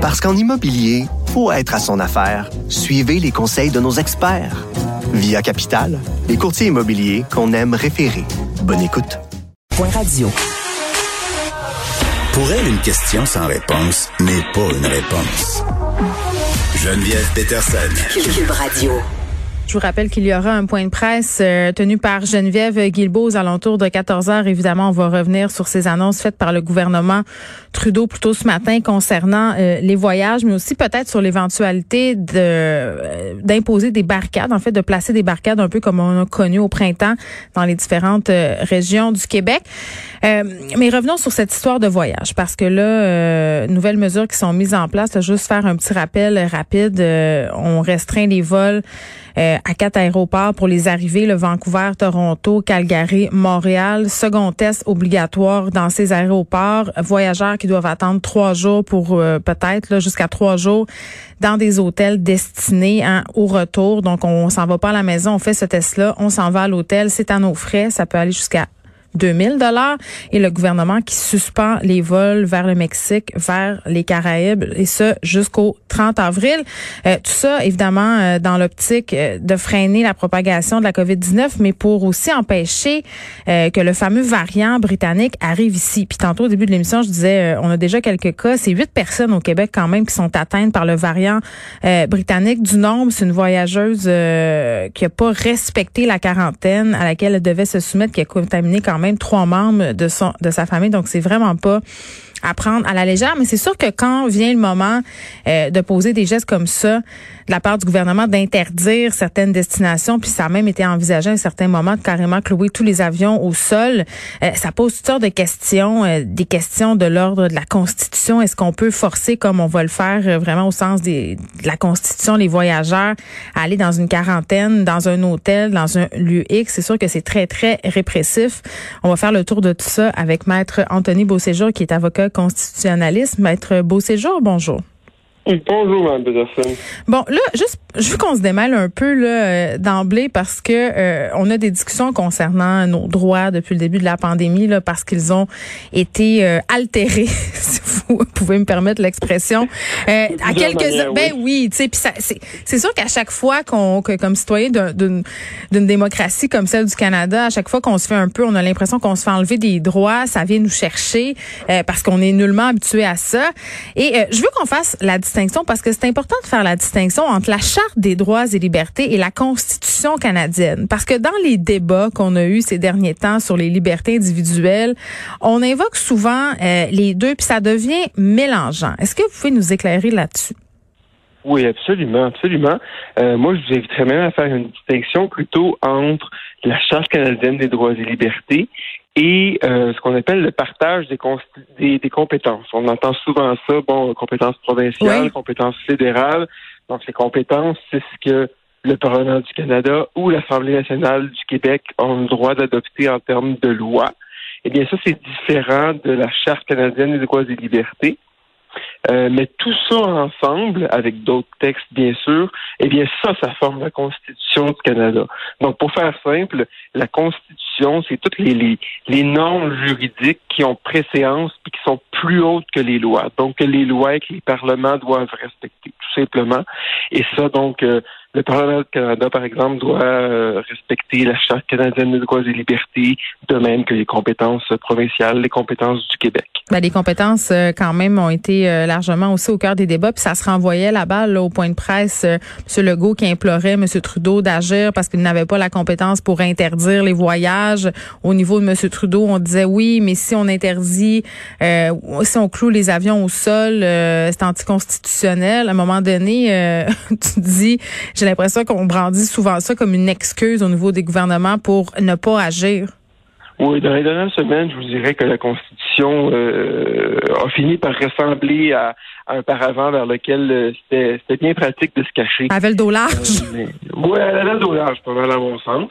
Parce qu'en immobilier, faut être à son affaire. Suivez les conseils de nos experts. Via Capital, les courtiers immobiliers qu'on aime référer. Bonne écoute. Point radio. Pour elle, une question sans réponse n'est pas une réponse. Geneviève Peterson. Cube Radio. Je vous rappelle qu'il y aura un point de presse euh, tenu par Geneviève Guilbeault aux alentours de 14 heures. Évidemment, on va revenir sur ces annonces faites par le gouvernement Trudeau plus tôt ce matin concernant euh, les voyages, mais aussi peut-être sur l'éventualité de euh, d'imposer des barricades, en fait, de placer des barricades un peu comme on a connu au printemps dans les différentes régions du Québec. mais revenons sur cette histoire de voyage, parce que là, nouvelles mesures qui sont mises en place. Là, juste faire un petit rappel rapide. on restreint les vols à quatre aéroports pour les arrivées, le Vancouver, Toronto, Calgary, Montréal. Second test obligatoire dans ces aéroports. Voyageurs qui doivent attendre trois jours pour euh, peut-être jusqu'à trois jours dans des hôtels destinés hein, au retour. Donc, on s'en va pas à la maison, on fait ce test-là, on s'en va à l'hôtel, c'est à nos frais. Ça peut aller jusqu'à 2000 dollars et le gouvernement qui suspend les vols vers le Mexique, vers les Caraïbes et ce jusqu'au 30 avril. Euh, tout ça évidemment euh, dans l'optique euh, de freiner la propagation de la COVID-19 mais pour aussi empêcher que le fameux variant britannique arrive ici. Puis tantôt au début de l'émission, je disais on a déjà quelques cas, c'est huit personnes au Québec quand même qui sont atteintes par le variant britannique du nombre, c'est une voyageuse qui a pas respecté la quarantaine à laquelle elle devait se soumettre qui a contaminé quand même trois membres de son de sa famille, donc c'est vraiment pas à prendre à la légère. Mais c'est sûr que quand vient le moment euh, de poser des gestes comme ça de la part du gouvernement d'interdire certaines destinations, puis ça a même été envisagé à un certain moment de carrément clouer tous les avions au sol, euh, ça pose toutes sortes de questions, euh, des questions de l'ordre de la Constitution. Est-ce qu'on peut forcer, comme on va le faire vraiment au sens des, de la Constitution, les voyageurs à aller dans une quarantaine, dans un hôtel, dans un lieu X? C'est sûr que c'est très, très répressif. On va faire le tour de tout ça avec Maître Anthony Beauséjour, qui est avocat constitutionnaliste. Maître Beauséjour, bonjour. Bonjour, Mme. Bon, là, juste, je veux qu'on se démêle un peu là euh, d'emblée parce que euh, on a des discussions concernant nos droits depuis le début de la pandémie là, parce qu'ils ont été euh, altérés, si vous pouvez me permettre l'expression, à quelques ben oui, tu sais, puis c'est c'est sûr qu'à chaque fois qu'on que, comme citoyen d'une d'une démocratie comme celle du Canada, à chaque fois qu'on se fait un peu, on a l'impression qu'on se fait enlever des droits, ça vient nous chercher parce qu'on est nullement habitué à ça. Et je veux qu'on fasse la distinction parce que c'est important de faire la distinction entre la Charte des droits et libertés et la Constitution canadienne. Parce que dans les débats qu'on a eus ces derniers temps sur les libertés individuelles, on invoque souvent euh, les deux puis ça devient mélangeant. Est-ce que vous pouvez nous éclairer là-dessus? Oui, absolument, absolument. Euh, moi, je vous inviterais même à faire une distinction plutôt entre la Charte canadienne des droits et libertés et euh, ce qu'on appelle le partage des, des, compétences. On entend souvent ça, bon, compétences provinciales, compétences fédérales. Donc, ces compétences, c'est ce que le Parlement du Canada ou l'Assemblée nationale du Québec ont le droit d'adopter en termes de loi. Eh bien, ça, c'est différent de la Charte canadienne des droits et libertés. Euh, mais tout ça ensemble, avec d'autres textes bien sûr, eh bien ça, ça forme la Constitution du Canada. Donc pour faire simple, la Constitution, c'est toutes les, les, normes juridiques qui ont préséance et qui sont plus hautes que les lois. Donc que les lois et que les parlements doivent respecter, tout simplement. Et ça, donc, euh, le Parlement du Canada, par exemple, doit euh, respecter la Charte canadienne des droits et libertés, de même que les compétences provinciales, les compétences du Québec. Ben, les compétences, euh, quand même, ont été euh, largement aussi au cœur des débats, puis ça se renvoyait la balle au point de presse. M. Legault qui implorait M. Trudeau d'agir parce qu'il n'avait pas la compétence pour interdire les voyages. Au niveau de M. Trudeau, on disait oui, mais si on interdit, si on cloue les avions au sol, c'est anticonstitutionnel. À un moment donné, tu dis j'ai l'impression qu'on brandit souvent ça comme une excuse au niveau des gouvernements pour ne pas agir. Oui, dans les dernières semaines, je vous dirais que la Constitution euh, a fini par ressembler à, un paravent vers lequel euh, c'était bien pratique de se cacher. Elle avait le dos large. Euh, oui, elle avait le dos large, pas mal à mon sens.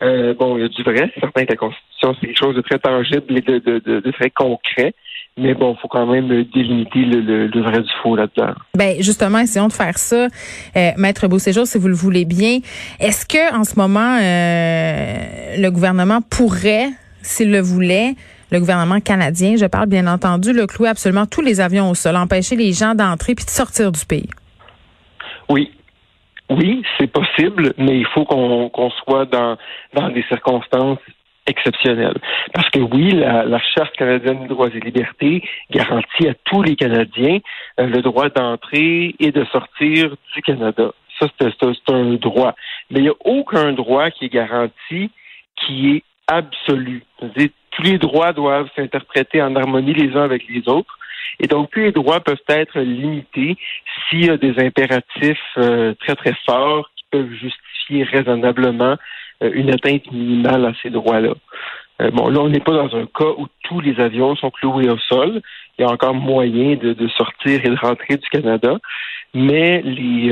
bon, il y a du vrai. C'est certain que la Constitution, c'est quelque chose de très tangible et de, de très concret. Mais bon, il faut quand même délimiter le, le, vrai du faux là-dedans. Ben justement, essayons de faire ça, euh, Maître Beauséjour, si vous le voulez bien. Est-ce que en ce moment, euh, le gouvernement pourrait, s'il le voulait, le gouvernement canadien, je parle bien entendu, le clouer absolument tous les avions au sol, empêcher les gens d'entrer puis de sortir du pays? Oui, oui, c'est possible, mais il faut qu'on soit dans, dans des circonstances exceptionnelles. Parce que oui, la, la Charte canadienne des droits et libertés garantit à tous les Canadiens euh, le droit d'entrer et de sortir du Canada. Ça, c'est un droit. Mais il n'y a aucun droit qui est garanti qui est absolu. tous les droits doivent s'interpréter en harmonie les uns avec les autres. Et donc, tous les droits peuvent être limités s'il y a des impératifs euh, très, très forts qui peuvent justifier raisonnablement une atteinte minimale à ces droits-là. Euh, bon, là, on n'est pas dans un cas où tous les avions sont cloués au sol. Il y a encore moyen de, de sortir et de rentrer du Canada, mais les,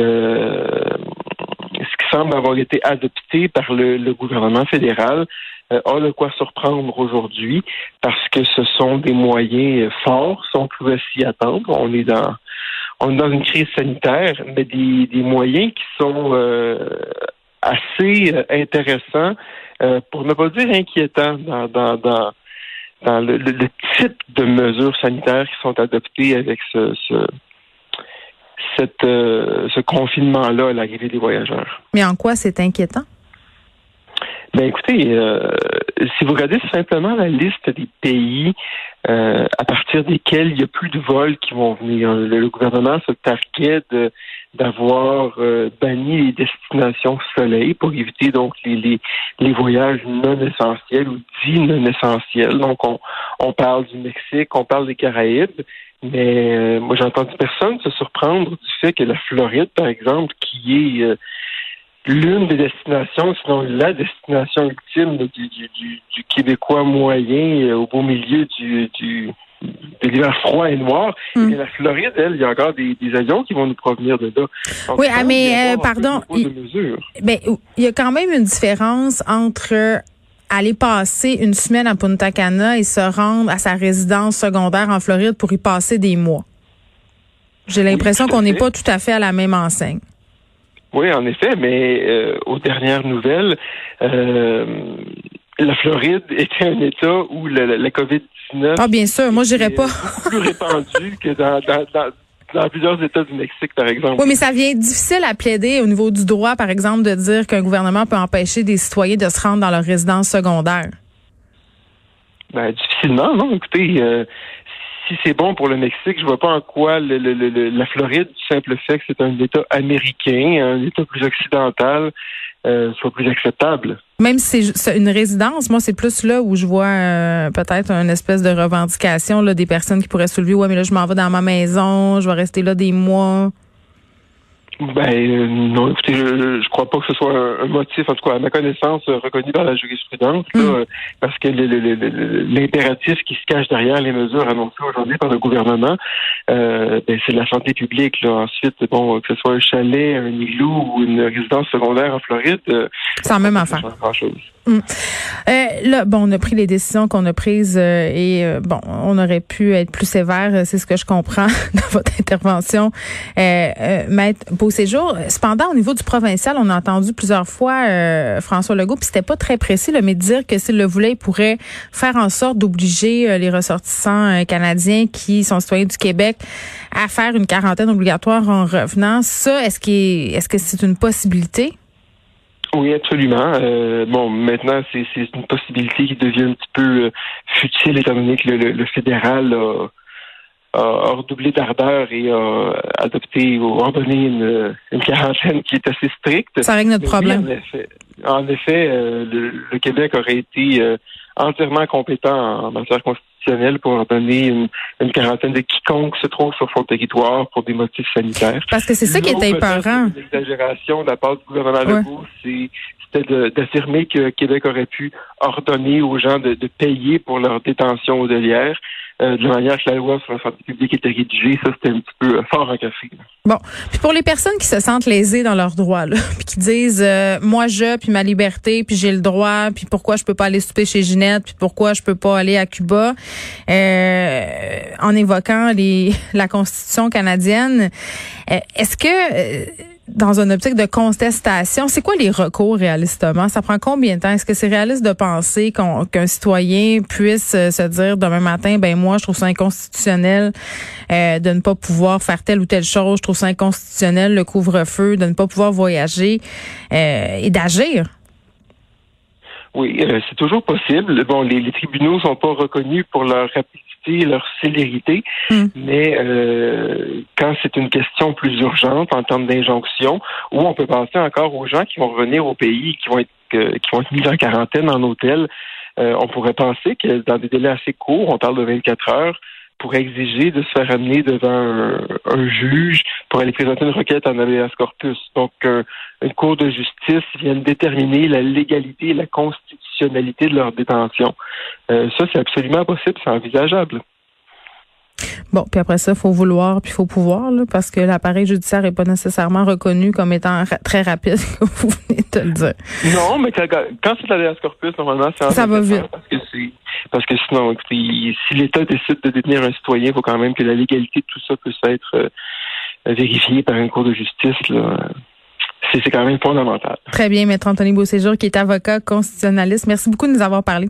ce qui semble avoir été adopté par le, le gouvernement fédéral euh, a de quoi surprendre aujourd'hui parce que ce sont des moyens forts, si on pouvait s'y attendre. On est dans on est dans une crise sanitaire, mais des, des moyens qui sont euh, assez euh, intéressants, pour ne pas dire inquiétants dans, dans, dans, dans le, le, type de mesures sanitaires qui sont adoptées avec ce, ce cette, ce confinement-là à l'arrivée des voyageurs. Mais en quoi c'est inquiétant? Ben écoutez, euh, si vous regardez simplement la liste des pays euh, à partir desquels il n'y a plus de vols qui vont venir, le, gouvernement se targuait d'avoir euh, banni les destinations soleil pour éviter donc les, les, les, voyages non essentiels ou dits non essentiels. Donc on, on parle du Mexique, on parle des Caraïbes, mais moi j'ai entendu personne se surprendre du fait que la Floride, par exemple, qui est l'une des destinations, sinon la destination ultime du, du, du, Québécois moyen euh, au beau milieu du, du de l'hiver froid et noir. Hmm. Et la Floride, elle, il y a encore des, des, avions qui vont nous provenir de là. oui, ah, mais euh, pardon, il, ben, il y a quand même une différence entre aller passer une semaine à Punta Cana et se rendre à sa résidence secondaire en Floride pour y passer des mois. J'ai l'impression qu'on n'est pas tout à fait à la même enseigne. Oui, en effet, mais euh, aux dernières nouvelles, euh, la Floride était un État où la, COVID-19 ah, bien sûr, moi j'irais pas plus répandu que dans, dans, plusieurs États du Mexique, par exemple. Oui, mais ça vient difficile à plaider au niveau du droit, par exemple, de dire qu'un gouvernement peut empêcher des citoyens de se rendre dans leur résidence secondaire. Ben, difficilement, non? Écoutez, euh, si c'est bon pour le Mexique, je vois pas en quoi le, la Floride, du simple fait que c'est un État américain, un État plus occidental, euh, soit plus acceptable. Même si c'est une résidence, moi c'est plus là où je vois euh, peut-être une espèce de revendication là, des personnes qui pourraient soulever ouais mais là je m'en vais dans ma maison, je vais rester là des mois. Ben euh, non, écoutez, je, je crois pas que ce soit un, motif, en tout cas à ma connaissance, euh, reconnu par la jurisprudence, mm. euh, parce que l'impératif qui se cache derrière les mesures annoncées aujourd'hui par le gouvernement, ben, c'est la santé publique. Là. Ensuite, bon, que ce soit un chalet, un igloo ou une résidence secondaire en Floride, la même affaire. Mm. là, bon, on a pris les décisions qu'on a prises et bon, on aurait pu être plus sévère, c'est ce que je comprends dans votre intervention, maître au séjour. Cependant, au niveau du provincial, on a entendu plusieurs fois euh, François Legault, puis c'était pas très précis, là, mais dire que s'il le voulait, il pourrait faire en sorte d'obliger euh, les ressortissants euh, canadiens qui sont citoyens du Québec à faire une quarantaine obligatoire en revenant. Ça, est-ce est, est-ce que c'est une possibilité? Oui, absolument. bon, maintenant, c'est une possibilité qui devient un petit peu futile étant donné que le, fédéral a a redoublé d'ardeur et a adopté ou ordonné une, une, quarantaine qui est assez stricte. Ça règle notre problème. en effet, euh, le, Québec aurait été euh, entièrement compétent en matière constitutionnelle pour ordonner une, une, quarantaine de quiconque se trouve sur son territoire pour des motifs sanitaires. Parce que c'est ça qui était épeurant. L'exagération de la part du gouvernement Legault, c'était d'affirmer que Québec aurait pu ordonner aux gens de, de payer pour leur détention hôtelière euh, de la que la loi sur la santé publique était rédigée, ça c'était un petit peu euh, fort en café. Bon, puis pour les personnes qui se sentent lésées dans leurs droits, là, puis qui disent euh, moi je, puis ma liberté, puis j'ai le droit, puis pourquoi je peux pas aller souper chez Ginette, puis pourquoi je peux pas aller à Cuba, en évoquant les, la Constitution canadienne, est-ce que dans une optique de contestation, c'est quoi les recours réalistement? Ça prend combien de temps? Est-ce que c'est réaliste de penser qu'un citoyen puisse euh, se dire demain matin, ben moi, je trouve ça inconstitutionnel euh, de ne pas pouvoir faire telle ou telle chose, je trouve ça inconstitutionnel le couvre-feu, de ne pas pouvoir voyager euh, et d'agir? Oui, c'est toujours possible. Bon, les, les tribunaux sont pas reconnus pour leur rapidité leur célérité, hmm. mais euh, quand c'est une question plus urgente en termes d'injonction, où on peut penser encore aux gens qui vont revenir au pays, qui vont être euh, qui vont être mis en quarantaine en hôtel, euh, on pourrait penser que dans des délais assez courts, on parle de 24 heures, pour exiger de se faire amener devant un, juge pour aller présenter une requête en habeas corpus. Donc, une cour de justice vient déterminer la légalité et la constitutionnalité de leur détention. Euh, ça, c'est absolument possible, c'est envisageable. Bon, puis après ça, il faut vouloir, puis il faut pouvoir, là, parce que l'appareil judiciaire n'est pas nécessairement reconnu comme étant très rapide, comme vous venez de le dire. Non, mais quand, c'est l'habeas corpus, normalement, c'est Ça va vite. Parce que, parce que sinon, si l'État décide de détenir un citoyen, il faut quand même que la légalité de tout ça puisse être vérifiée par un cours de justice. Là c'est quand même fondamental. Très bien, Maître Anthony Beauséjour, qui est avocat constitutionnaliste. Merci beaucoup de nous avoir parlé.